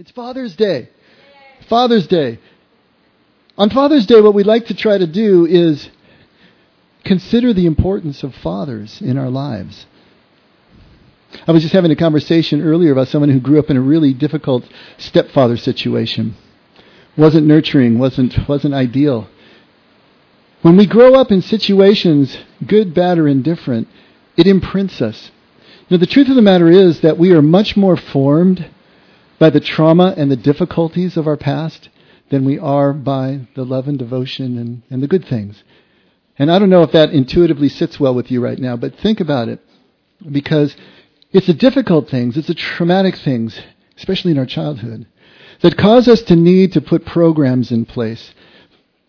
It's Father's Day. Father's Day. On Father's Day, what we'd like to try to do is consider the importance of fathers in our lives. I was just having a conversation earlier about someone who grew up in a really difficult stepfather situation. Wasn't nurturing, wasn't, wasn't ideal. When we grow up in situations, good, bad, or indifferent, it imprints us. Now, the truth of the matter is that we are much more formed by the trauma and the difficulties of our past than we are by the love and devotion and, and the good things. And I don't know if that intuitively sits well with you right now, but think about it. Because it's the difficult things, it's the traumatic things, especially in our childhood, that cause us to need to put programs in place.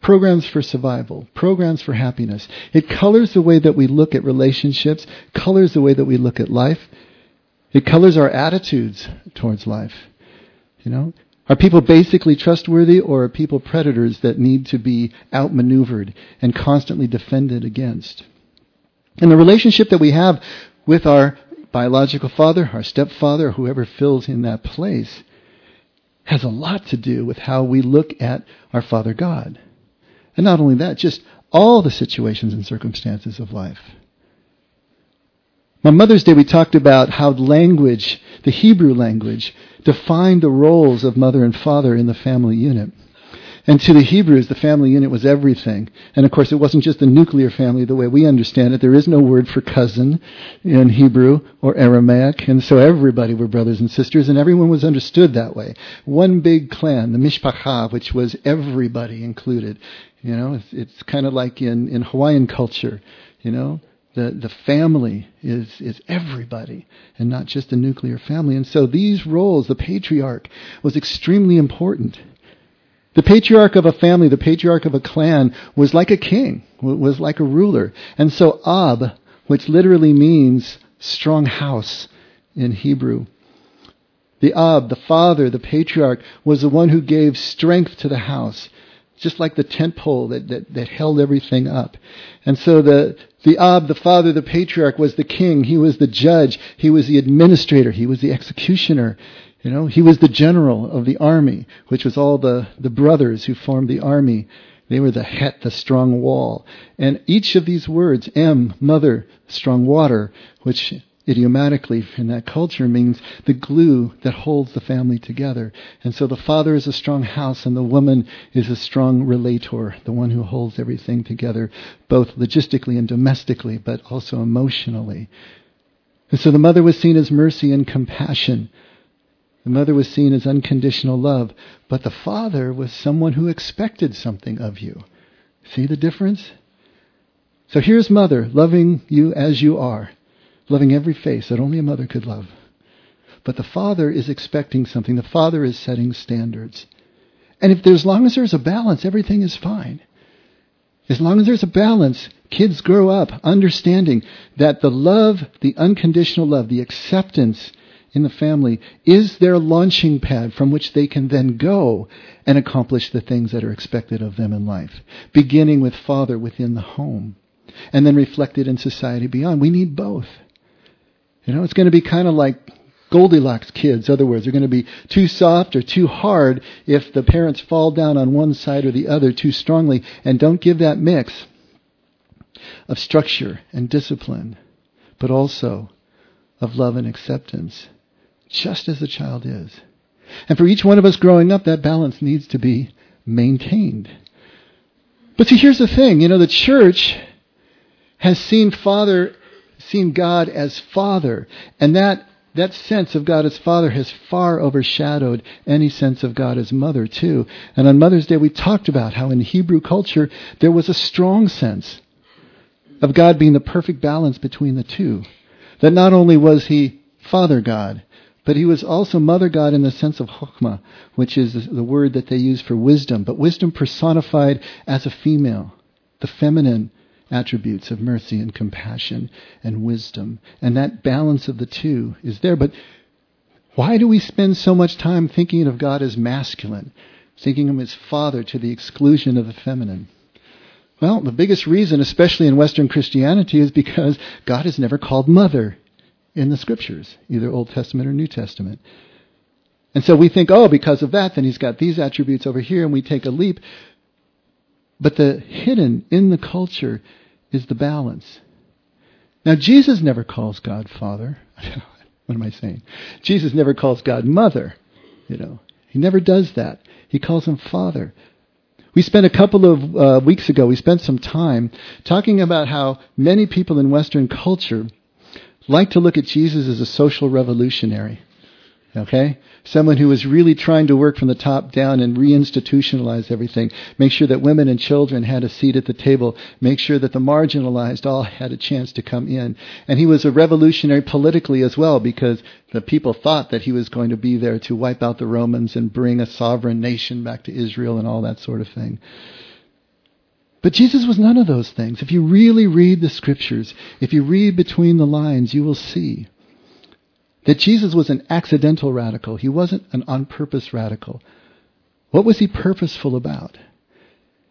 Programs for survival, programs for happiness. It colors the way that we look at relationships, colors the way that we look at life. It colors our attitudes towards life. You know, are people basically trustworthy or are people predators that need to be outmaneuvered and constantly defended against? And the relationship that we have with our biological father, our stepfather, whoever fills in that place, has a lot to do with how we look at our Father God. And not only that, just all the situations and circumstances of life. On Mother's Day, we talked about how language, the Hebrew language, defined the roles of mother and father in the family unit. And to the Hebrews, the family unit was everything. And of course, it wasn't just the nuclear family the way we understand it. There is no word for cousin in Hebrew or Aramaic. And so everybody were brothers and sisters, and everyone was understood that way. One big clan, the Mishpacha, which was everybody included. You know, it's, it's kind of like in, in Hawaiian culture. You know, the, the family is, is everybody and not just a nuclear family. And so these roles, the patriarch was extremely important. The patriarch of a family, the patriarch of a clan, was like a king, was like a ruler. And so Ab, which literally means strong house in Hebrew, the Ab, the father, the patriarch, was the one who gave strength to the house, just like the tent pole that, that, that held everything up. And so the, the Ab, the father, the patriarch, was the king. He was the judge. He was the administrator. He was the executioner. You know, he was the general of the army, which was all the, the brothers who formed the army. They were the het, the strong wall. And each of these words, M, mother, strong water, which idiomatically in that culture means the glue that holds the family together. And so the father is a strong house and the woman is a strong relator, the one who holds everything together, both logistically and domestically, but also emotionally. And so the mother was seen as mercy and compassion. The mother was seen as unconditional love, but the father was someone who expected something of you. See the difference? So here's mother, loving you as you are, loving every face that only a mother could love. But the father is expecting something. The father is setting standards. And if there's, as long as there's a balance, everything is fine. As long as there's a balance, kids grow up understanding that the love, the unconditional love, the acceptance in the family is their launching pad from which they can then go and accomplish the things that are expected of them in life, beginning with father within the home and then reflected in society beyond. We need both. You know, it's going to be kind of like Goldilocks kids. In other words, they're going to be too soft or too hard if the parents fall down on one side or the other too strongly and don't give that mix of structure and discipline, but also of love and acceptance just as the child is. And for each one of us growing up, that balance needs to be maintained. But see, here's the thing. You know, the church has seen Father, seen God as Father. And that, that sense of God as Father has far overshadowed any sense of God as Mother, too. And on Mother's Day, we talked about how in Hebrew culture, there was a strong sense of God being the perfect balance between the two. That not only was He Father God, but he was also Mother God in the sense of Chokhmah, which is the word that they use for wisdom, but wisdom personified as a female, the feminine attributes of mercy and compassion and wisdom. And that balance of the two is there. But why do we spend so much time thinking of God as masculine, thinking of him as father to the exclusion of the feminine? Well, the biggest reason, especially in Western Christianity, is because God is never called mother in the scriptures, either Old Testament or New Testament. And so we think, oh, because of that, then he's got these attributes over here, and we take a leap. But the hidden in the culture is the balance. Now, Jesus never calls God Father. what am I saying? Jesus never calls God Mother. You know, he never does that. He calls him Father. We spent a couple of uh, weeks ago, we spent some time talking about how many people in Western culture like to look at Jesus as a social revolutionary. Okay? Someone who was really trying to work from the top down and reinstitutionalize everything. Make sure that women and children had a seat at the table. Make sure that the marginalized all had a chance to come in. And he was a revolutionary politically as well because the people thought that he was going to be there to wipe out the Romans and bring a sovereign nation back to Israel and all that sort of thing. But Jesus was none of those things. If you really read the scriptures, if you read between the lines, you will see that Jesus was an accidental radical. He wasn't an on purpose radical. What was he purposeful about?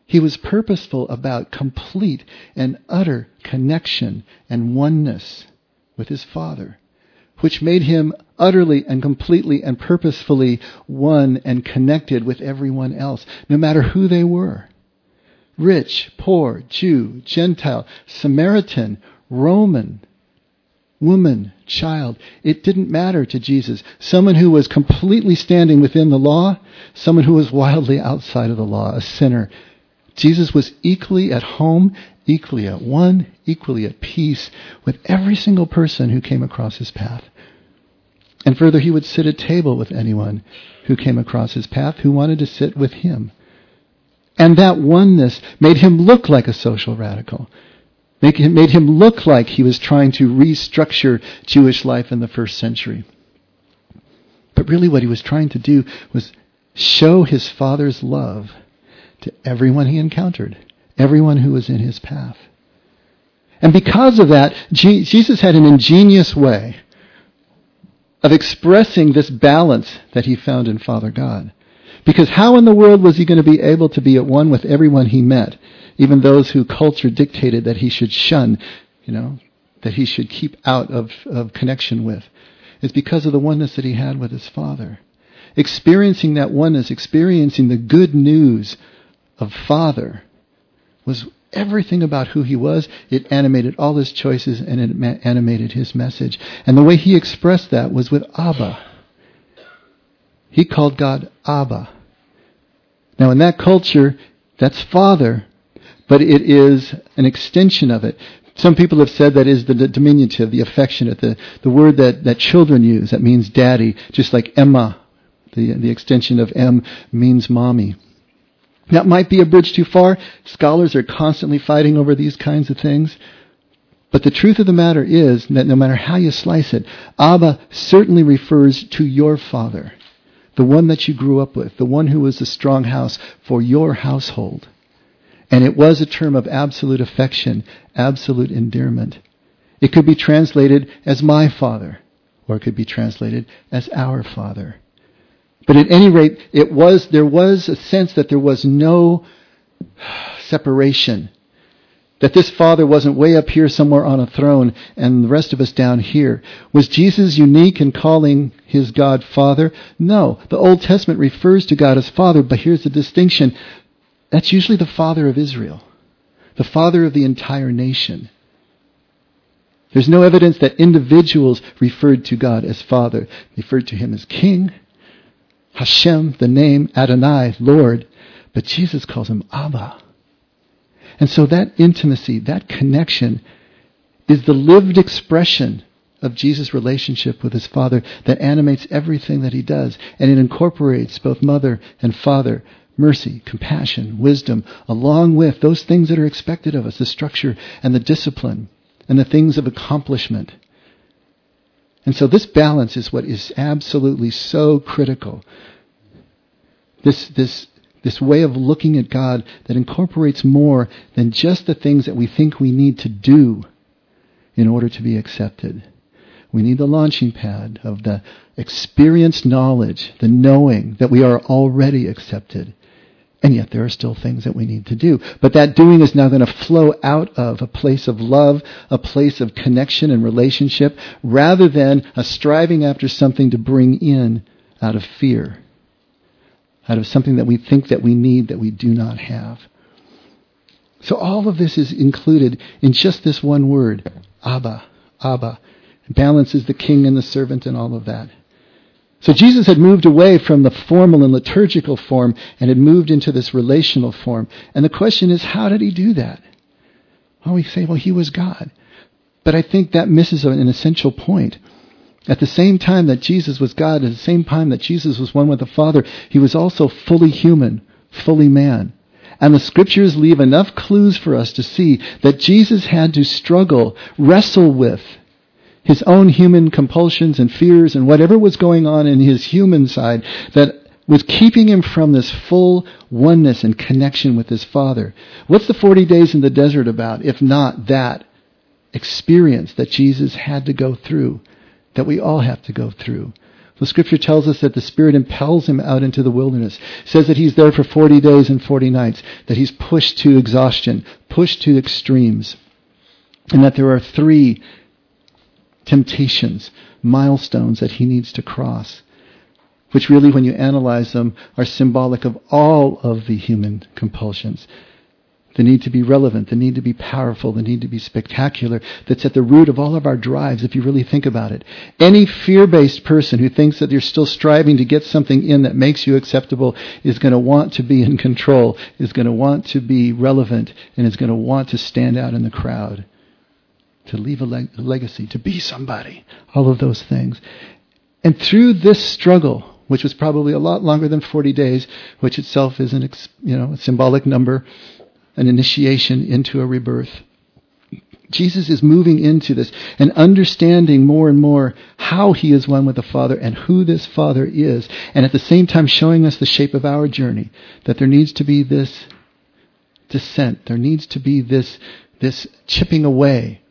He was purposeful about complete and utter connection and oneness with his Father, which made him utterly and completely and purposefully one and connected with everyone else, no matter who they were. Rich, poor, Jew, Gentile, Samaritan, Roman, woman, child. It didn't matter to Jesus. Someone who was completely standing within the law, someone who was wildly outside of the law, a sinner. Jesus was equally at home, equally at one, equally at peace with every single person who came across his path. And further, he would sit at table with anyone who came across his path who wanted to sit with him. And that oneness made him look like a social radical made him look like he was trying to restructure Jewish life in the first century. But really, what he was trying to do was show his father's love to everyone he encountered, everyone who was in his path. And because of that, Jesus had an ingenious way of expressing this balance that he found in Father God. Because how in the world was he going to be able to be at one with everyone he met even those who culture dictated that he should shun, you know, that he should keep out of, of connection with. It's because of the oneness that he had with his Father. Experiencing that oneness, experiencing the good news of Father, was everything about who he was. It animated all his choices and it animated his message. And the way he expressed that was with Abba. He called God Abba. Now, in that culture, that's Father, but it is an extension of it. Some people have said that is the diminutive, the affectionate, the, the word that, that children use that means daddy, just like Emma, the, the extension of M means mommy. That might be a bridge too far. Scholars are constantly fighting over these kinds of things. But the truth of the matter is that no matter how you slice it, Abba certainly refers to your father, the one that you grew up with, the one who was the strong house for your household. And it was a term of absolute affection, absolute endearment. It could be translated as my father, or it could be translated as our father. But at any rate, it was, there was a sense that there was no separation. That this father wasn't way up here somewhere on a throne and the rest of us down here. Was Jesus unique in calling his God Father? No. The Old Testament refers to God as Father, but here's the distinction. That's usually the father of Israel, the father of the entire nation. There's no evidence that individuals referred to God as Father. Referred to Him as King, Hashem, the name, Adonai, Lord, but Jesus calls Him Abba. And so that intimacy, that connection, is the lived expression of Jesus' relationship with His Father that animates everything that He does. And it incorporates both mother and father, mercy, compassion, wisdom, along with those things that are expected of us, the structure and the discipline and the things of accomplishment. And so this balance is what is absolutely so critical. This, this, this way of looking at God that incorporates more than just the things that we think we need to do in order to be accepted. We need the launching pad of the experienced knowledge, the knowing that we are already accepted and yet there are still things that we need to do. But that doing is now going to flow out of a place of love, a place of connection and relationship, rather than a striving after something to bring in out of fear, out of something that we think that we need that we do not have. So all of this is included in just this one word, Abba, Abba. Balances the king and the servant and all of that. So Jesus had moved away from the formal and liturgical form and had moved into this relational form. And the question is, how did he do that? Well, we say, well, he was God. But I think that misses an essential point. At the same time that Jesus was God, at the same time that Jesus was one with the Father, he was also fully human, fully man. And the scriptures leave enough clues for us to see that Jesus had to struggle, wrestle with his own human compulsions and fears and whatever was going on in his human side that was keeping him from this full oneness and connection with his Father. What's the 40 days in the desert about, if not that experience that Jesus had to go through, that we all have to go through? The scripture tells us that the Spirit impels him out into the wilderness. Says that he's there for 40 days and 40 nights, that he's pushed to exhaustion, pushed to extremes, and that there are three temptations, milestones that he needs to cross, which really, when you analyze them, are symbolic of all of the human compulsions the need to be relevant, the need to be powerful, the need to be spectacular, that's at the root of all of our drives, if you really think about it. Any fear based person who thinks that you're still striving to get something in that makes you acceptable is going to want to be in control, is going to want to be relevant, and is going to want to stand out in the crowd, to leave a, leg- legacy, to be somebody, all of those things. And through this struggle, which was probably a lot longer than 40 days, which itself is an, you know, a symbolic number, an initiation into a rebirth. Jesus is moving into this and understanding more and more how he is one with the Father and who this Father is, and at the same time showing us the shape of our journey, that there needs to be this descent, there needs to be this, this chipping away,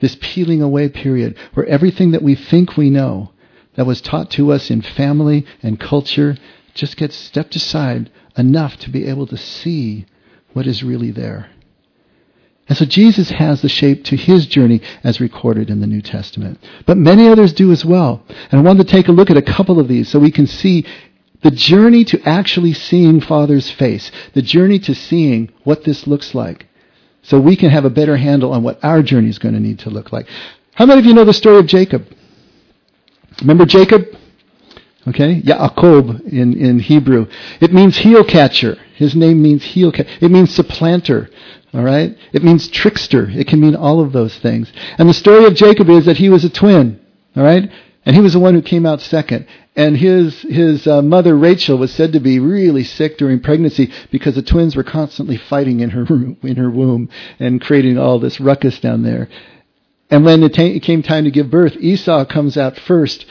this peeling away period, where everything that we think we know, that was taught to us in family and culture, just gets stepped aside enough to be able to see what is really there. And so Jesus has the shape to his journey as recorded in the New Testament. But many others do as well. And I wanted to take a look at a couple of these so we can see the journey to actually seeing Father's face, the journey to seeing what this looks like, so we can have a better handle on what our journey is going to need to look like. How many of you know the story of Jacob? Remember Jacob? Okay? Yaakov in, in Hebrew. It means heel catcher. His name means heel catcher. It means supplanter. All right? It means trickster. It can mean all of those things. And the story of Jacob is that he was a twin. All right? And he was the one who came out second. And his, his uh, mother, Rachel, was said to be really sick during pregnancy because the twins were constantly fighting in her, in her womb and creating all this ruckus down there. And when it, ta- it came time to give birth, Esau comes out first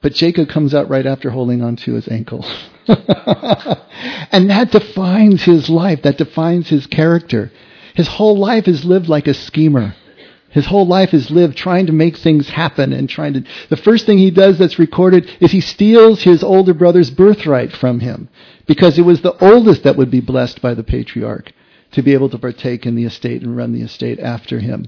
but Jacob comes out right after holding onto his ankle. and that defines his life. That defines his character. His whole life is lived like a schemer. His whole life is lived trying to make things happen and trying to. The first thing he does that's recorded is he steals his older brother's birthright from him because it was the oldest that would be blessed by the patriarch to be able to partake in the estate and run the estate after him.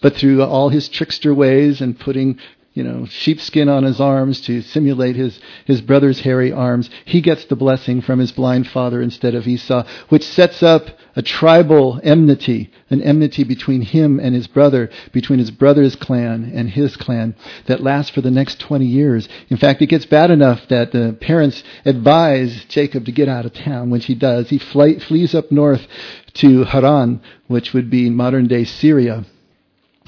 But through all his trickster ways and putting you know, sheepskin on his arms to simulate his, his brother's hairy arms. He gets the blessing from his blind father instead of Esau, which sets up a tribal enmity, an enmity between him and his brother, between his brother's clan and his clan that lasts for the next 20 years. In fact, it gets bad enough that the parents advise Jacob to get out of town, which he does. He fly, flees up north to Haran, which would be modern day Syria.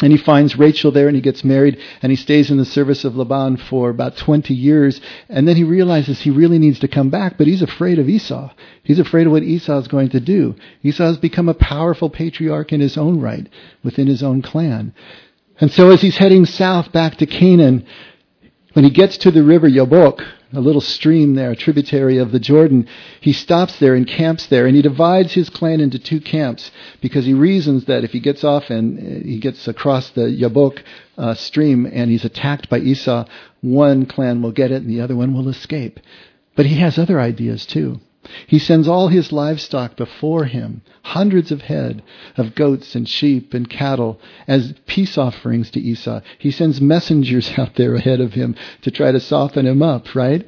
And he finds Rachel there and he gets married and he stays in the service of Laban for about 20 years. And then he realizes he really needs to come back, but he's afraid of Esau. He's afraid of what Esau is going to do. Esau has become a powerful patriarch in his own right within his own clan. And so as he's heading south back to Canaan, when he gets to the river Yabok, a little stream there, a tributary of the Jordan, he stops there and camps there, and he divides his clan into two camps because he reasons that if he gets off and uh, he gets across the Yabok uh, stream and he's attacked by Esau, one clan will get it and the other one will escape. But he has other ideas too. He sends all his livestock before him, hundreds of head of goats and sheep and cattle, as peace offerings to Esau. He sends messengers out there ahead of him to try to soften him up, right?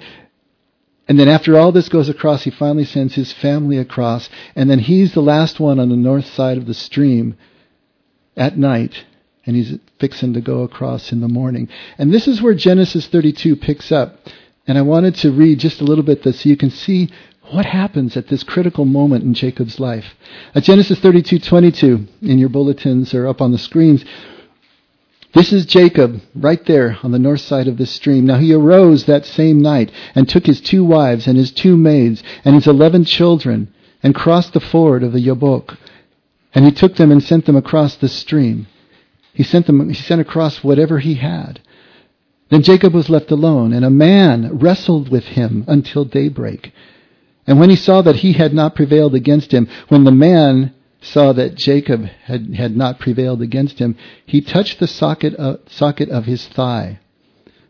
And then after all this goes across, he finally sends his family across, and then he's the last one on the north side of the stream at night, and he's fixing to go across in the morning. And this is where Genesis 32 picks up. And I wanted to read just a little bit this so you can see what happens at this critical moment in Jacob's life. At Genesis 32:22 in your bulletins or up on the screens, this is Jacob right there on the north side of the stream. Now he arose that same night and took his two wives and his two maids and his eleven children and crossed the ford of the Yabok. And he took them and sent them across the stream. He sent them, he sent across whatever he had. Then Jacob was left alone and a man wrestled with him until daybreak. And when he saw that he had not prevailed against him, when the man saw that Jacob had, had not prevailed against him, he touched the socket of, socket of his thigh.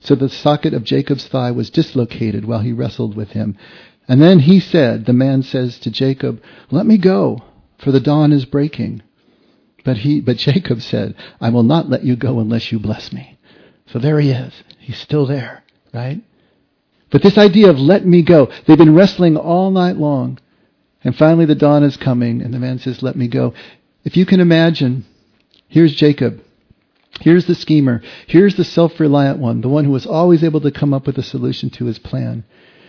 So the socket of Jacob's thigh was dislocated while he wrestled with him. And then he said, the man says to Jacob, Let me go, for the dawn is breaking. But he, but Jacob said, I will not let you go unless you bless me. So there he is. He's still there, right? But this idea of let me go, they've been wrestling all night long. And finally, the dawn is coming, and the man says, Let me go. If you can imagine, here's Jacob. Here's the schemer. Here's the self reliant one, the one who was always able to come up with a solution to his plan.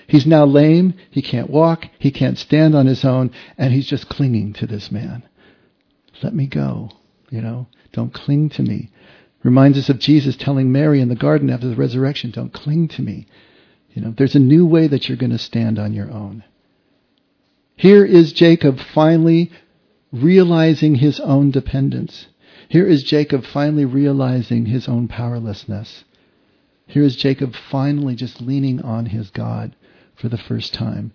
He's now lame. He can't walk. He can't stand on his own. And he's just clinging to this man. Let me go. You know, don't cling to me. Reminds us of Jesus telling Mary in the garden after the resurrection, don't cling to me. You know, there's a new way that you're going to stand on your own. Here is Jacob finally realizing his own dependence. Here is Jacob finally realizing his own powerlessness. Here is Jacob finally just leaning on his God for the first time.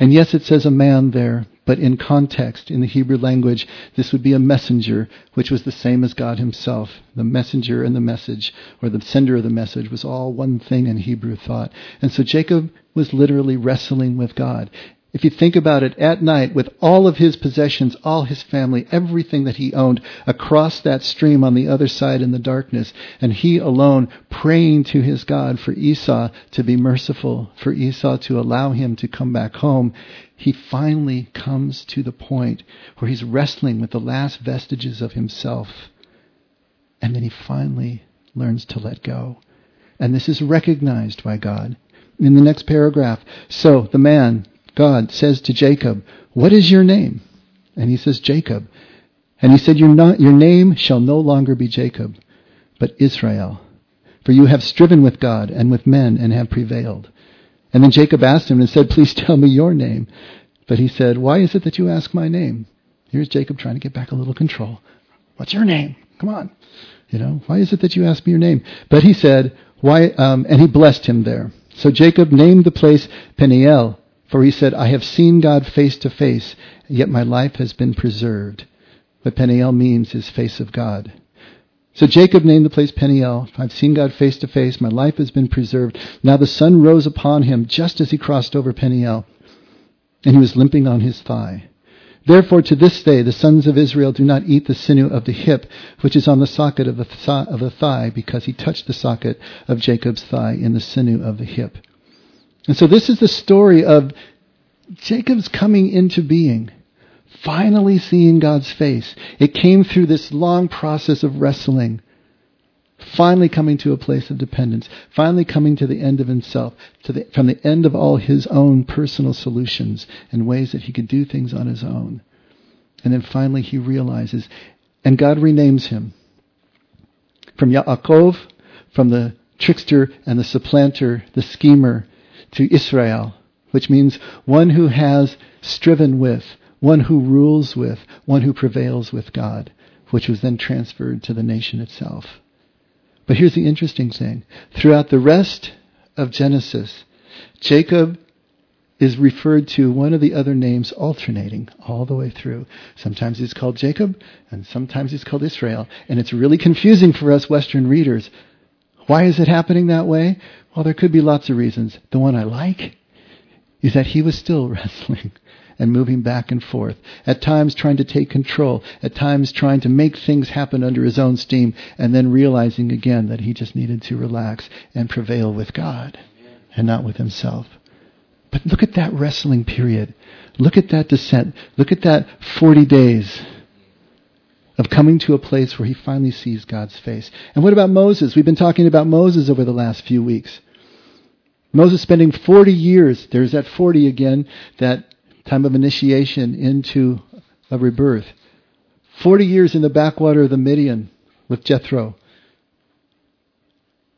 And yes, it says a man there, but in context, in the Hebrew language, this would be a messenger, which was the same as God himself. The messenger and the message, or the sender of the message, was all one thing in Hebrew thought. And so Jacob was literally wrestling with God. If you think about it, at night, with all of his possessions, all his family, everything that he owned, across that stream on the other side in the darkness, and he alone praying to his God for Esau to be merciful, for Esau to allow him to come back home, he finally comes to the point where he's wrestling with the last vestiges of himself. And then he finally learns to let go. And this is recognized by God. In the next paragraph, so the man God says to Jacob, What is your name? And he says, Jacob. And he said, your, not, your name shall no longer be Jacob, but Israel. For you have striven with God and with men and have prevailed. And then Jacob asked him and said, Please tell me your name. But he said, Why is it that you ask my name? Here's Jacob trying to get back a little control. What's your name? Come on. You know, why is it that you ask me your name? But he said, Why? Um, and he blessed him there. So Jacob named the place Peniel, for he said, I have seen God face to face, yet my life has been preserved. What Peniel means is face of God. So Jacob named the place Peniel. I've seen God face to face. My life has been preserved. Now the sun rose upon him just as he crossed over Peniel, and he was limping on his thigh. Therefore, to this day, the sons of Israel do not eat the sinew of the hip, which is on the socket of the, th- of the thigh, because he touched the socket of Jacob's thigh in the sinew of the hip. And so this is the story of Jacob's coming into being, finally seeing God's face. It came through this long process of wrestling, finally coming to a place of dependence, finally coming to the end of himself, the, from the end of all his own personal solutions and ways that he could do things on his own. And then finally he realizes, and God renames him. From Yaakov, from the trickster and the supplanter, the schemer, to Israel, which means one who has striven with, one who rules with, one who prevails with God, which was then transferred to the nation itself. But here's the interesting thing. Throughout the rest of Genesis, Jacob is referred to one of the other names alternating all the way through. Sometimes he's called Jacob, and sometimes he's called Israel. And it's really confusing for us Western readers. Why is it happening that way? Well, there could be lots of reasons. The one I like is that he was still wrestling and moving back and forth, at times trying to take control, at times trying to make things happen under his own steam, and then realizing again that he just needed to relax and prevail with God and not with himself. But look at that wrestling period. Look at that descent. Look at that 40 days of coming to a place where he finally sees God's face. And what about Moses? We've been talking about Moses over the last few weeks. Moses spending 40 years, there's that 40 again, that time of initiation into a rebirth. 40 years in the backwater of the Midian with Jethro.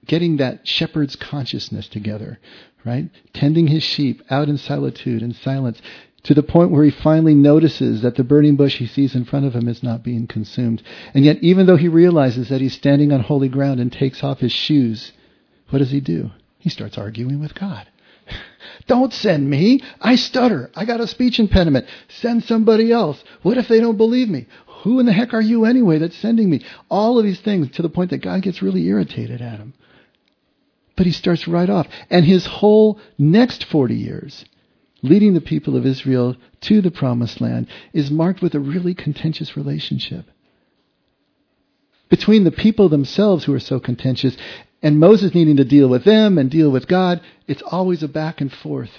Getting that shepherd's consciousness together, right? Tending his sheep out in solitude and silence to the point where he finally notices that the burning bush he sees in front of him is not being consumed. And yet, even though he realizes that he's standing on holy ground and takes off his shoes, what does he do? He starts arguing with God. Don't send me. I stutter. I got a speech impediment. Send somebody else. What if they don't believe me? Who in the heck are you anyway that's sending me? All of these things to the point that God gets really irritated at him. But he starts right off. And his whole next 40 years, leading the people of Israel to the promised land, is marked with a really contentious relationship between the people themselves who are so contentious and Moses needing to deal with them and deal with God, it's always a back and forth.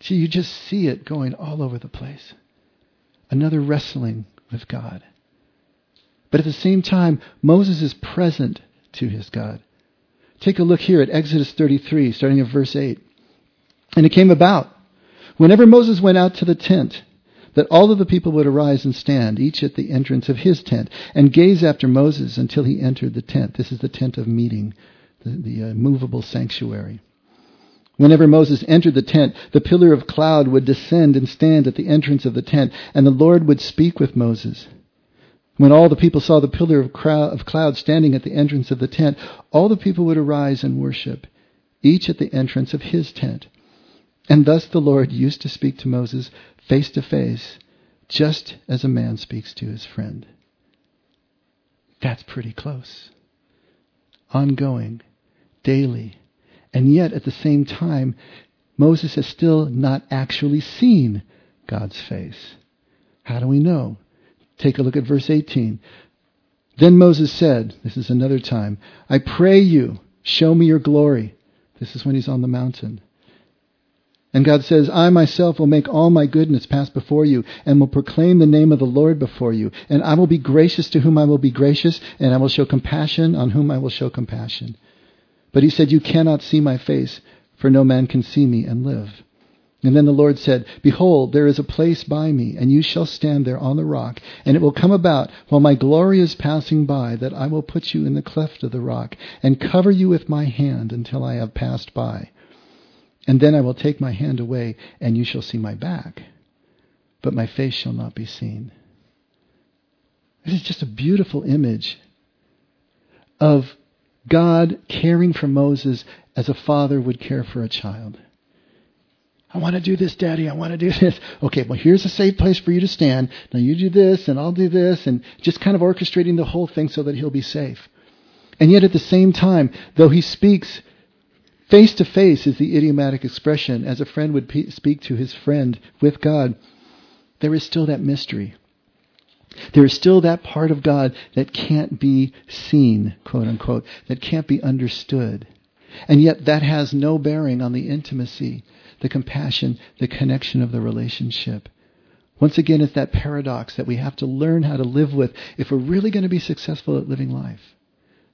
So you just see it going all over the place. Another wrestling with God. But at the same time, Moses is present to his God. Take a look here at Exodus 33, starting at verse 8. And it came about, whenever Moses went out to the tent, that all of the people would arise and stand, each at the entrance of his tent, and gaze after Moses until he entered the tent. This is the tent of meeting the, uh, movable sanctuary. Whenever Moses entered the tent, the pillar of cloud would descend and stand at the entrance of the tent, and the Lord would speak with Moses. When all the people saw the pillar of cloud standing at the entrance of the tent, all the people would arise and worship, each at the entrance of his tent. And thus the Lord used to speak to Moses face to face, just as a man speaks to his friend. That's pretty close. Ongoing daily. And yet, at the same time, Moses has still not actually seen God's face. How do we know? Take a look at verse 18. Then Moses said, This is another time, I pray you, show me your glory. This is when he's on the mountain. And God says, I myself will make all my goodness pass before you, and will proclaim the name of the Lord before you. And I will be gracious to whom I will be gracious, and I will show compassion on whom I will show compassion. But he said, You cannot see my face, for no man can see me and live. And then the Lord said, Behold, there is a place by me, and you shall stand there on the rock. And it will come about, while my glory is passing by, that I will put you in the cleft of the rock, and cover you with my hand until I have passed by. And then I will take my hand away, and you shall see my back, but my face shall not be seen. It is just a beautiful image of God caring for Moses as a father would care for a child. I want to do this, Daddy. I want to do this. Okay, well, here's a safe place for you to stand. Now you do this, and I'll do this, and just kind of orchestrating the whole thing so that he'll be safe. And yet, at the same time, though he speaks face to face, is the idiomatic expression, as a friend would speak to his friend with God, there is still that mystery. There is still that part of God that can't be seen, quote unquote, that can't be understood. And yet that has no bearing on the intimacy, the compassion, the connection of the relationship. Once again, it's that paradox that we have to learn how to live with if we're really going to be successful at living life.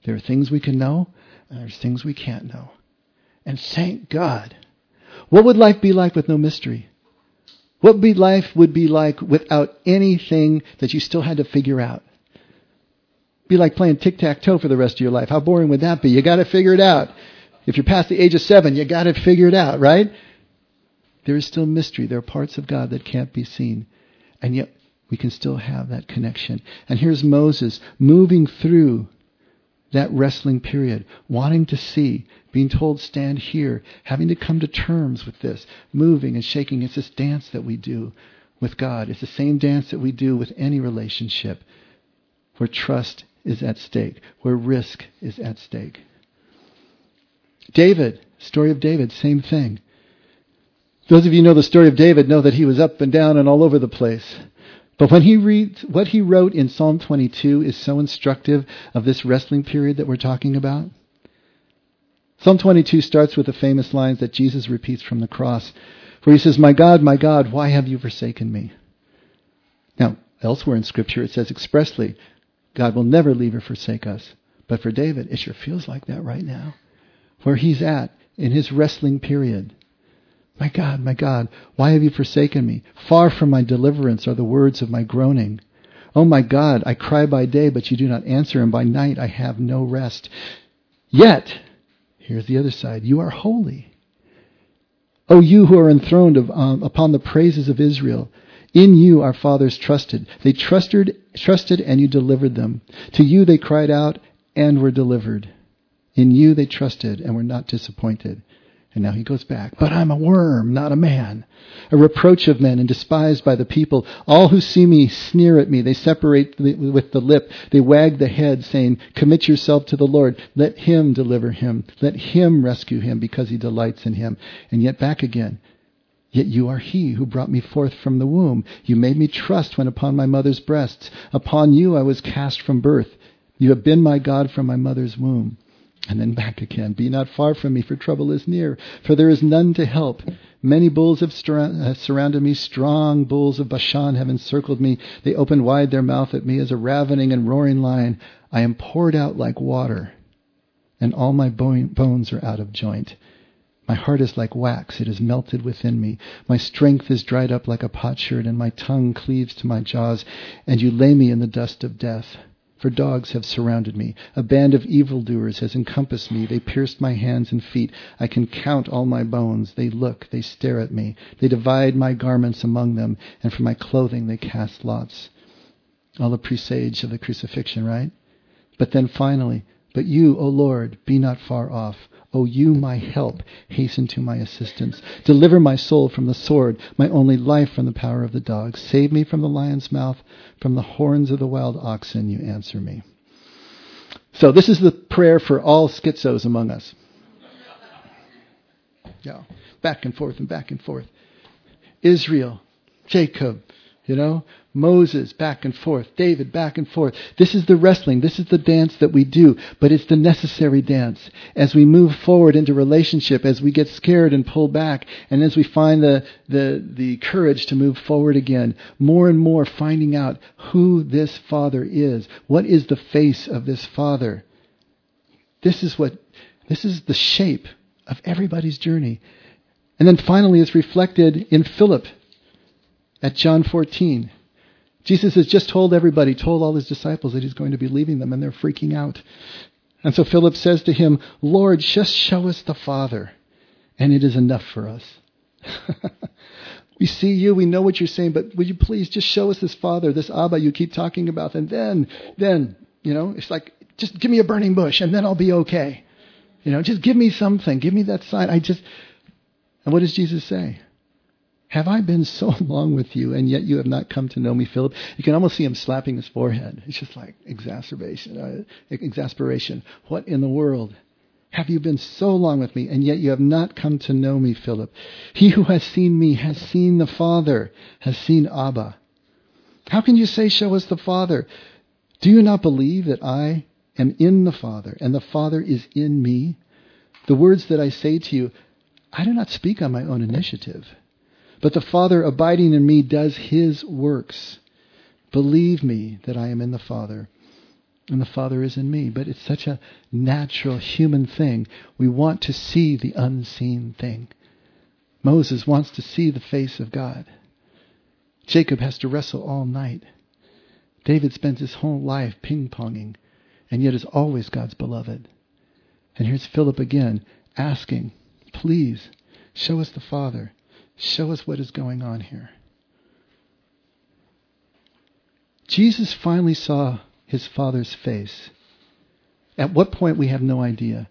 There are things we can know, and there's things we can't know. And thank God. What would life be like with no mystery? What be life would be like without anything that you still had to figure out? Be like playing tic tac toe for the rest of your life. How boring would that be? You got to figure it out. If you're past the age of seven, you got to figure it out, right? There is still mystery. There are parts of God that can't be seen. And yet we can still have that connection. And here's Moses moving through that wrestling period, wanting to see, being told, stand here, having to come to terms with this, moving and shaking. It's this dance that we do with God. It's the same dance that we do with any relationship where trust is at stake, where risk is at stake. David, story of David, same thing. Those of you know the story of David know that he was up and down and all over the place. But when he reads what he wrote in Psalm 22 is so instructive of this wrestling period that we're talking about. Psalm 22 starts with the famous lines that Jesus repeats from the cross, where he says, My God, my God, why have you forsaken me? Now, elsewhere in Scripture it says expressly, God will never leave or forsake us. But for David, it sure feels like that right now. Where he's at in his wrestling period. My God, my God, why have you forsaken me? Far from my deliverance are the words of my groaning. Oh my God, I cry by day, but you do not answer, and by night I have no rest. Yet, here's the other side, you are holy. O you who are enthroned of, um, upon the praises of Israel, in you our fathers trusted. They trusted, trusted and you delivered them. To you they cried out and were delivered. In you they trusted and were not disappointed. And now he goes back. But I'm a worm, not a man. A reproach of men and despised by the people. All who see me sneer at me. They separate with the lip. They wag the head, saying, Commit yourself to the Lord. Let him deliver him. Let him rescue him because he delights in him. And yet back again. Yet you are he who brought me forth from the womb. You made me trust when upon my mother's breasts. Upon you I was cast from birth. You have been my God from my mother's womb. And then back again. Be not far from me, for trouble is near, for there is none to help. Many bulls have uh, surrounded me. Strong bulls of Bashan have encircled me. They open wide their mouth at me as a ravening and roaring lion. I am poured out like water, and all my bones are out of joint. My heart is like wax, it is melted within me. My strength is dried up like a potsherd, and my tongue cleaves to my jaws, and you lay me in the dust of death. For dogs have surrounded me. A band of evildoers has encompassed me. They pierced my hands and feet. I can count all my bones. They look, they stare at me. They divide my garments among them, and for my clothing they cast lots. All the presage of the crucifixion, right? But then finally, but you, O Lord, be not far off. O you, my help, hasten to my assistance. Deliver my soul from the sword, my only life from the power of the dog. Save me from the lion's mouth, from the horns of the wild oxen, you answer me. So this is the prayer for all schizos among us. Yeah, back and forth and back and forth. Israel, Jacob, you know, Moses back and forth, David back and forth. This is the wrestling. This is the dance that we do, but it's the necessary dance. As we move forward into relationship, as we get scared and pull back, and as we find the, the, the courage to move forward again, more and more finding out who this Father is. What is the face of this Father? This is what, this is the shape of everybody's journey. And then finally, it's reflected in Philip at John 14. Jesus has just told everybody, told all his disciples that he's going to be leaving them, and they're freaking out. And so Philip says to him, Lord, just show us the Father, and it is enough for us. we see you, we know what you're saying, but would you please just show us this Father, this Abba you keep talking about, and then, then, you know, it's like, just give me a burning bush, and then I'll be okay. You know, just give me something, give me that sign. I just, and what does Jesus say? Have I been so long with you, and yet you have not come to know me, Philip? You can almost see him slapping his forehead. It's just like exacerbation, uh, exasperation. What in the world? Have you been so long with me, and yet you have not come to know me, Philip? He who has seen me has seen the Father, has seen Abba. How can you say, Show us the Father? Do you not believe that I am in the Father, and the Father is in me? The words that I say to you, I do not speak on my own initiative. But the Father abiding in me does his works. Believe me that I am in the Father and the Father is in me. But it's such a natural human thing. We want to see the unseen thing. Moses wants to see the face of God. Jacob has to wrestle all night. David spends his whole life ping ponging and yet is always God's beloved. And here's Philip again asking, please show us the Father. Show us what is going on here. Jesus finally saw his Father's face. At what point, we have no idea.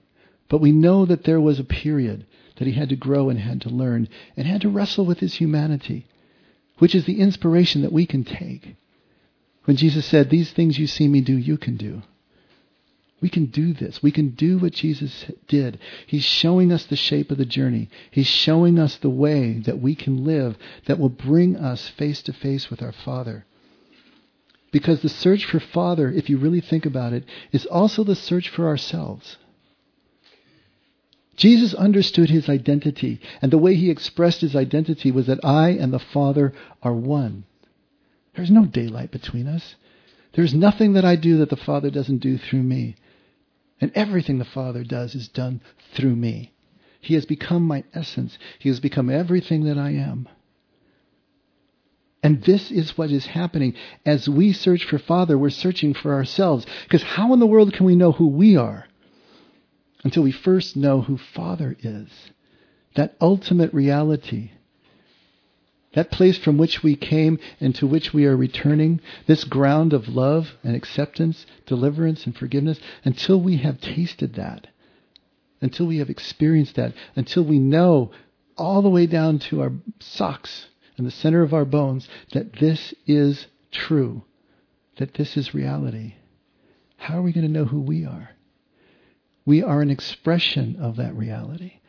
But we know that there was a period that he had to grow and had to learn and had to wrestle with his humanity, which is the inspiration that we can take. When Jesus said, These things you see me do, you can do. We can do this. We can do what Jesus did. He's showing us the shape of the journey. He's showing us the way that we can live that will bring us face to face with our Father. Because the search for Father, if you really think about it, is also the search for ourselves. Jesus understood his identity, and the way he expressed his identity was that I and the Father are one. There's no daylight between us. There's nothing that I do that the Father doesn't do through me. And everything the Father does is done through me. He has become my essence. He has become everything that I am. And this is what is happening. As we search for Father, we're searching for ourselves. Because how in the world can we know who we are until we first know who Father is? That ultimate reality that place from which we came and to which we are returning, this ground of love and acceptance, deliverance and forgiveness, until we have tasted that, until we have experienced that, until we know all the way down to our socks and the center of our bones that this is true, that this is reality. How are we going to know who we are? We are an expression of that reality.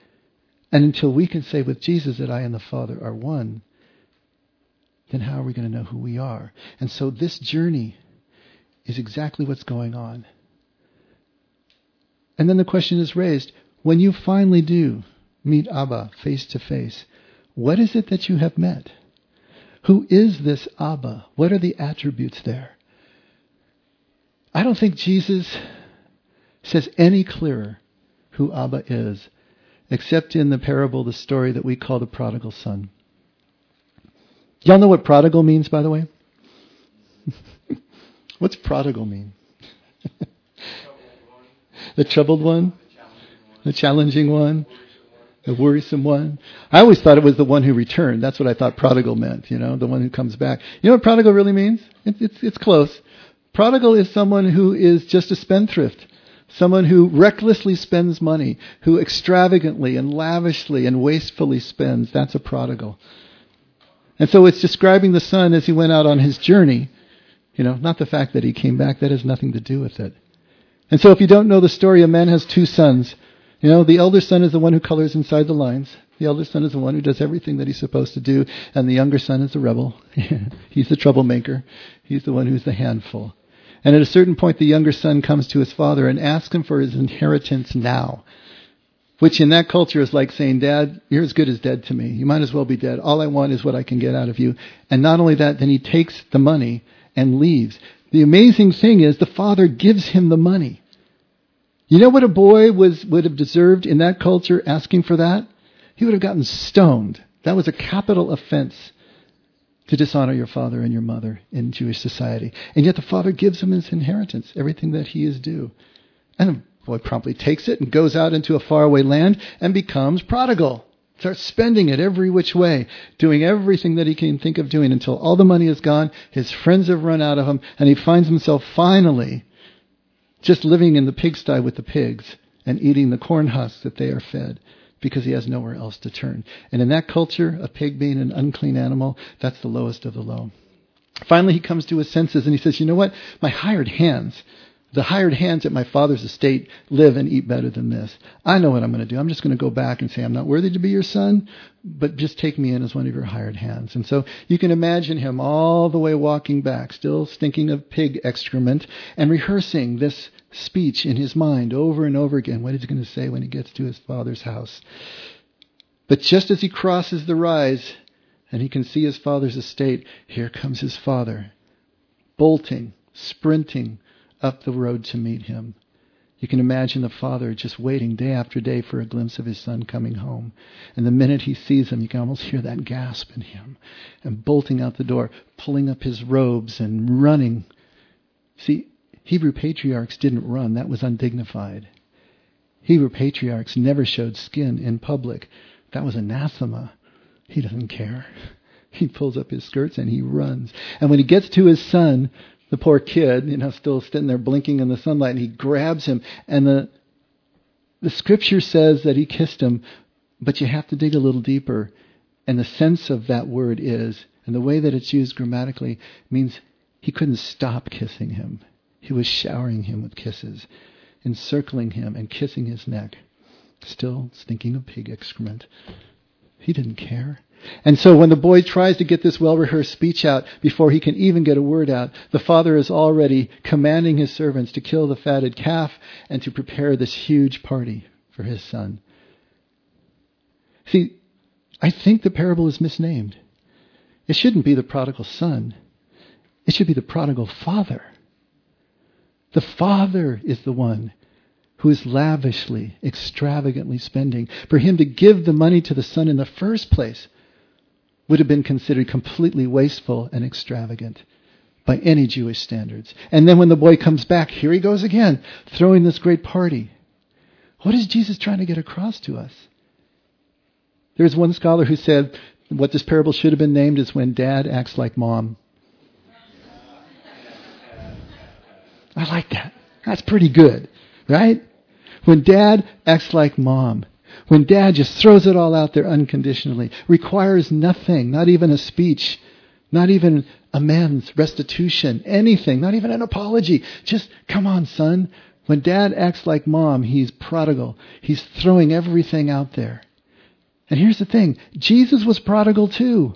And until we can say with Jesus that I and the Father are one, then how are we going to know who we are? And so this journey is exactly what's going on. And then the question is raised when you finally do meet Abba face to face, what is it that you have met? Who is this Abba? What are the attributes there? I don't think Jesus says any clearer who Abba is, except in the parable, the story that we call the prodigal son. Y'all know what prodigal means, by the way? What's prodigal mean? the troubled one? The challenging one? The worrisome one? I always thought it was the one who returned. That's what I thought prodigal meant, you know, the one who comes back. You know what prodigal really means? It's, it's, it's close. Prodigal is someone who is just a spendthrift. Someone who recklessly spends money, who extravagantly and lavishly and wastefully spends. That's a prodigal. And so it's describing the son as he went out on his journey. You know, not the fact that he came back, that has nothing to do with it. And so if you don't know the story, a man has two sons. You know, the elder son is the one who colors inside the lines. The elder son is the one who does everything that he's supposed to do, and the younger son is the rebel. he's the troublemaker. He's the one who's the handful. And at a certain point, the younger son comes to his father and asks him for his inheritance now. Which in that culture is like saying, Dad, you're as good as dead to me. You might as well be dead. All I want is what I can get out of you. And not only that, then he takes the money and leaves. The amazing thing is the father gives him the money. You know what a boy was, would have deserved in that culture asking for that? He would have gotten stoned. That was a capital offense to dishonor your father and your mother in Jewish society. And yet the father gives him his inheritance, everything that he is due. And boy promptly takes it and goes out into a faraway land and becomes prodigal. Starts spending it every which way, doing everything that he can think of doing until all the money is gone, his friends have run out of him, and he finds himself finally just living in the pigsty with the pigs and eating the corn husks that they are fed because he has nowhere else to turn. And in that culture, a pig being an unclean animal, that's the lowest of the low. Finally, he comes to his senses and he says, You know what? My hired hands, the hired hands at my father's estate live and eat better than this. I know what I'm going to do. I'm just going to go back and say, I'm not worthy to be your son, but just take me in as one of your hired hands. And so you can imagine him all the way walking back, still stinking of pig excrement, and rehearsing this speech in his mind over and over again, what he's going to say when he gets to his father's house. But just as he crosses the rise and he can see his father's estate, here comes his father, bolting, sprinting, up the road to meet him. You can imagine the father just waiting day after day for a glimpse of his son coming home. And the minute he sees him, you can almost hear that gasp in him. And bolting out the door, pulling up his robes and running. See, Hebrew patriarchs didn't run. That was undignified. Hebrew patriarchs never showed skin in public. That was anathema. He doesn't care. He pulls up his skirts and he runs. And when he gets to his son, the poor kid, you know, still sitting there blinking in the sunlight, and he grabs him, and the the scripture says that he kissed him, but you have to dig a little deeper, and the sense of that word is, and the way that it's used grammatically means he couldn't stop kissing him. He was showering him with kisses. encircling him and kissing his neck, still stinking of pig excrement. He didn't care. And so when the boy tries to get this well rehearsed speech out before he can even get a word out, the father is already commanding his servants to kill the fatted calf and to prepare this huge party for his son. See, I think the parable is misnamed. It shouldn't be the prodigal son. It should be the prodigal father. The father is the one who is lavishly, extravagantly spending. For him to give the money to the son in the first place would have been considered completely wasteful and extravagant by any Jewish standards. And then when the boy comes back, here he goes again, throwing this great party. What is Jesus trying to get across to us? There's one scholar who said what this parable should have been named is when dad acts like mom. I like that. That's pretty good, right? When dad acts like mom. When dad just throws it all out there unconditionally, requires nothing, not even a speech, not even amends, restitution, anything, not even an apology. Just, come on, son. When dad acts like mom, he's prodigal. He's throwing everything out there. And here's the thing Jesus was prodigal too.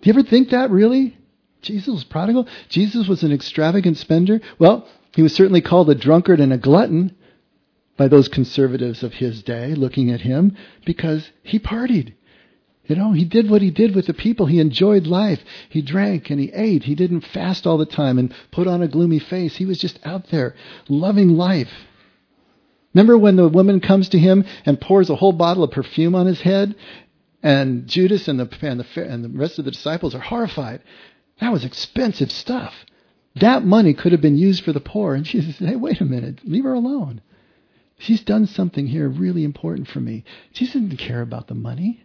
Do you ever think that really? Jesus was prodigal? Jesus was an extravagant spender? Well, he was certainly called a drunkard and a glutton by those conservatives of his day looking at him because he partied. You know, he did what he did with the people. He enjoyed life. He drank and he ate. He didn't fast all the time and put on a gloomy face. He was just out there loving life. Remember when the woman comes to him and pours a whole bottle of perfume on his head? And Judas and the, and the, and the rest of the disciples are horrified. That was expensive stuff. That money could have been used for the poor. And Jesus said, hey, wait a minute, leave her alone. She's done something here really important for me. Jesus didn't care about the money.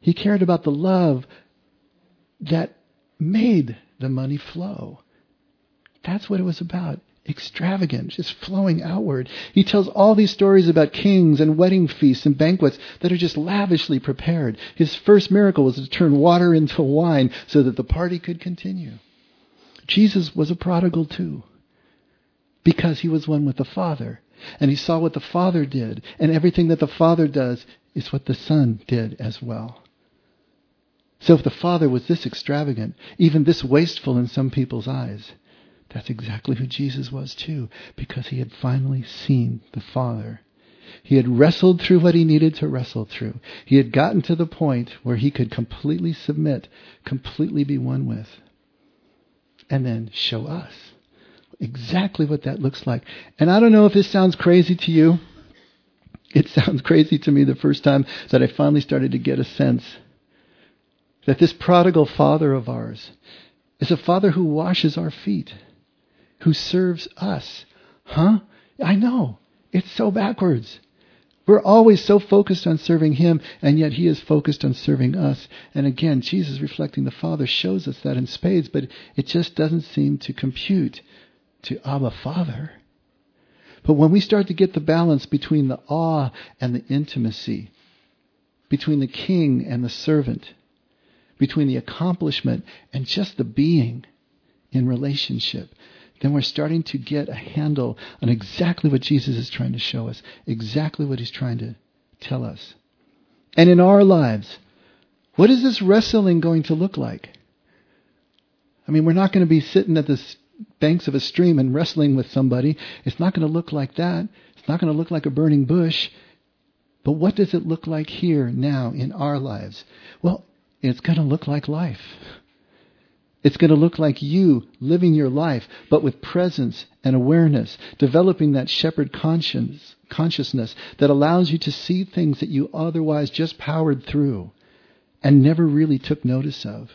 He cared about the love that made the money flow. That's what it was about extravagant, just flowing outward. He tells all these stories about kings and wedding feasts and banquets that are just lavishly prepared. His first miracle was to turn water into wine so that the party could continue. Jesus was a prodigal too, because he was one with the Father. And he saw what the Father did, and everything that the Father does is what the Son did as well. So if the Father was this extravagant, even this wasteful in some people's eyes, that's exactly who Jesus was too, because he had finally seen the Father. He had wrestled through what he needed to wrestle through. He had gotten to the point where he could completely submit, completely be one with, and then show us exactly what that looks like. And I don't know if this sounds crazy to you. It sounds crazy to me the first time that I finally started to get a sense that this prodigal father of ours is a father who washes our feet who serves us. Huh? I know. It's so backwards. We're always so focused on serving Him, and yet He is focused on serving us. And again, Jesus reflecting the Father shows us that in spades, but it just doesn't seem to compute to Abba Father. But when we start to get the balance between the awe and the intimacy, between the king and the servant, between the accomplishment and just the being in relationship, then we're starting to get a handle on exactly what Jesus is trying to show us, exactly what he's trying to tell us. And in our lives, what is this wrestling going to look like? I mean, we're not going to be sitting at the banks of a stream and wrestling with somebody. It's not going to look like that. It's not going to look like a burning bush. But what does it look like here now in our lives? Well, it's going to look like life. It's going to look like you living your life, but with presence and awareness, developing that shepherd conscience, consciousness that allows you to see things that you otherwise just powered through and never really took notice of.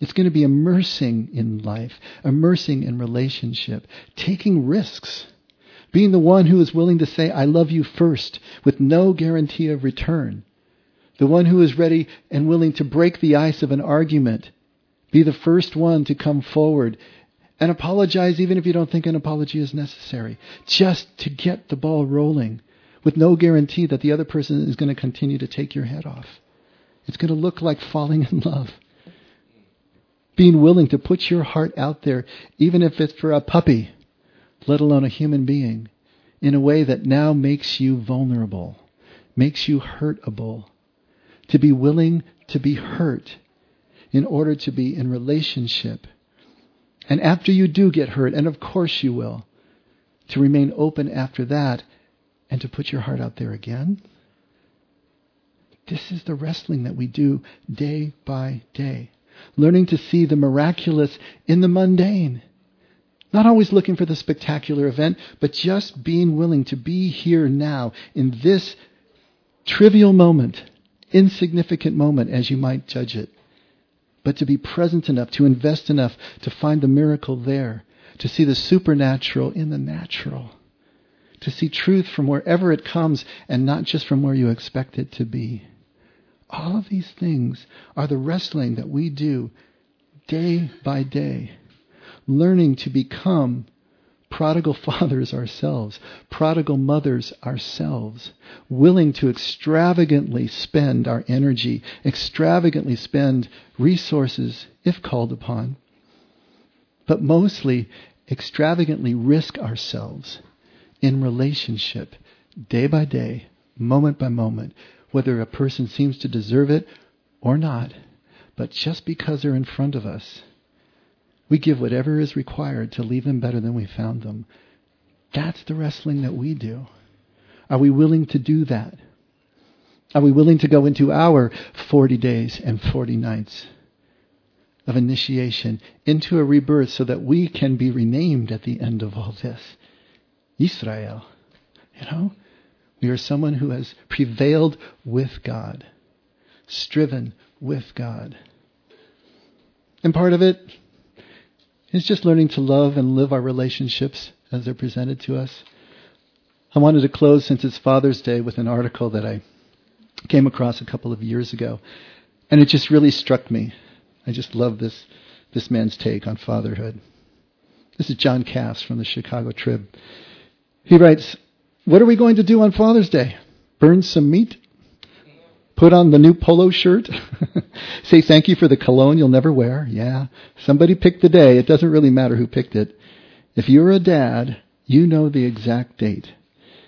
It's going to be immersing in life, immersing in relationship, taking risks, being the one who is willing to say, I love you first, with no guarantee of return. The one who is ready and willing to break the ice of an argument be the first one to come forward and apologize even if you don't think an apology is necessary, just to get the ball rolling with no guarantee that the other person is going to continue to take your head off. It's going to look like falling in love. Being willing to put your heart out there, even if it's for a puppy let alone a human being, in a way that now makes you vulnerable, makes you hurtable. To be willing to be hurt in order to be in relationship. And after you do get hurt, and of course you will, to remain open after that and to put your heart out there again. This is the wrestling that we do day by day. Learning to see the miraculous in the mundane. Not always looking for the spectacular event, but just being willing to be here now in this trivial moment, insignificant moment as you might judge it. But to be present enough, to invest enough, to find the miracle there, to see the supernatural in the natural, to see truth from wherever it comes and not just from where you expect it to be. All of these things are the wrestling that we do day by day, learning to become prodigal fathers ourselves, prodigal mothers ourselves, willing to extravagantly spend our energy, extravagantly spend resources if called upon, but mostly extravagantly risk ourselves in relationship day by day, moment by moment, whether a person seems to deserve it or not, but just because they're in front of us. We give whatever is required to leave them better than we found them. That's the wrestling that we do. Are we willing to do that? Are we willing to go into our 40 days and 40 nights of initiation into a rebirth so that we can be renamed at the end of all this? Israel. You know? Are someone who has prevailed with God, striven with God. And part of it is just learning to love and live our relationships as they're presented to us. I wanted to close, since it's Father's Day, with an article that I came across a couple of years ago. And it just really struck me. I just love this, this man's take on fatherhood. This is John Kass from the Chicago Trib. He writes, what are we going to do on Father's Day? Burn some meat? Put on the new polo shirt? Say thank you for the cologne you'll never wear? Yeah. Somebody picked the day. It doesn't really matter who picked it. If you're a dad, you know the exact date.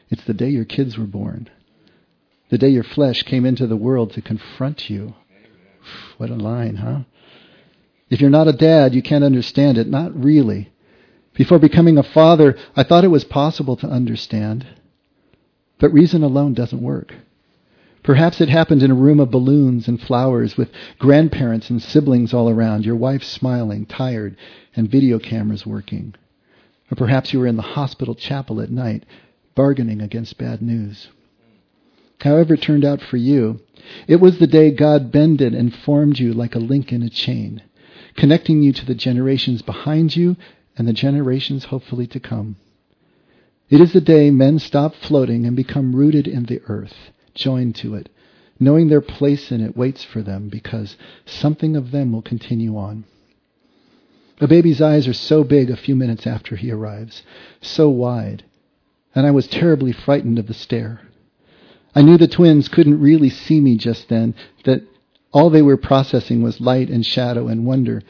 It's the day your kids were born. The day your flesh came into the world to confront you. What a line, huh? If you're not a dad, you can't understand it. Not really. Before becoming a father, I thought it was possible to understand. But reason alone doesn't work. Perhaps it happened in a room of balloons and flowers with grandparents and siblings all around, your wife smiling, tired, and video cameras working. Or perhaps you were in the hospital chapel at night, bargaining against bad news. However it turned out for you, it was the day God bended and formed you like a link in a chain, connecting you to the generations behind you and the generations hopefully to come. It is the day men stop floating and become rooted in the earth, joined to it, knowing their place in it waits for them because something of them will continue on. A baby's eyes are so big a few minutes after he arrives, so wide, and I was terribly frightened of the stare. I knew the twins couldn't really see me just then, that all they were processing was light and shadow and wonder,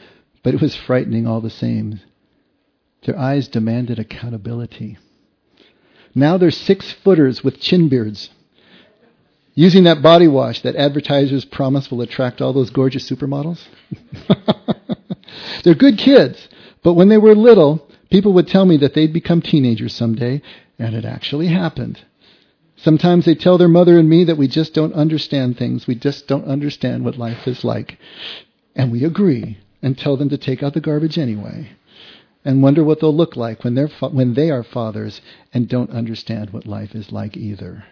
but it was frightening all the same. Their eyes demanded accountability. Now they're six footers with chin beards. Using that body wash that advertisers promise will attract all those gorgeous supermodels. they're good kids, but when they were little, people would tell me that they'd become teenagers someday, and it actually happened. Sometimes they tell their mother and me that we just don't understand things. We just don't understand what life is like. And we agree and tell them to take out the garbage anyway and wonder what they'll look like when, they're fa- when they are fathers and don't understand what life is like either.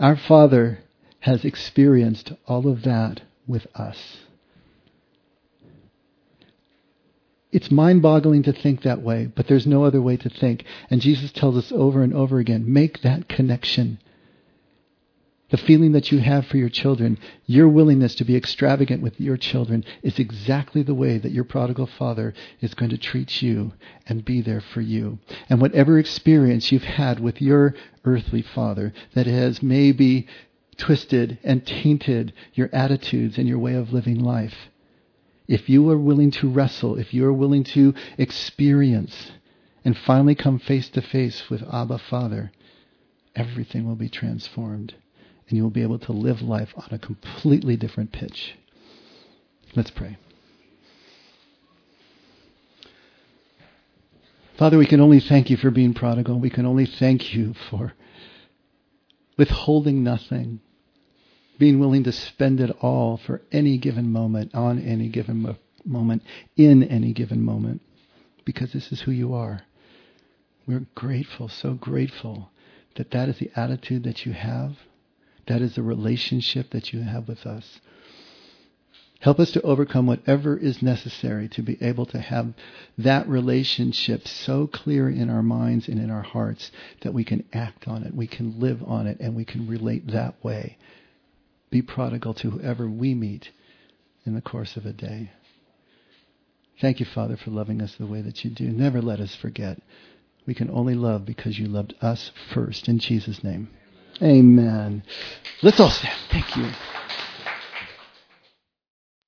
Our Father has experienced all of that with us. It's mind boggling to think that way, but there's no other way to think. And Jesus tells us over and over again make that connection the feeling that you have for your children, your willingness to be extravagant with your children is exactly the way that your prodigal father is going to treat you and be there for you. And whatever experience you've had with your earthly father that has maybe twisted and tainted your attitudes and your way of living life, if you are willing to wrestle, if you are willing to experience and finally come face to face with Abba Father, everything will be transformed and you will be able to live life on a completely different pitch. Let's pray. Father, we can only thank you for being prodigal. We can only thank you for withholding nothing, being willing to spend it all for any given moment, on any given mo- moment, in any given moment, because this is who you are. We're grateful, so grateful that that is the attitude that you have. That is the relationship that you have with us. Help us to overcome whatever is necessary to be able to have that relationship so clear in our minds and in our hearts that we can act on it, we can live on it, and we can relate that way. Be prodigal to whoever we meet in the course of a day. Thank you, Father, for loving us the way that you do. Never let us forget. We can only love because you loved us first. In Jesus' name. Amen. Let's all stand. Thank you.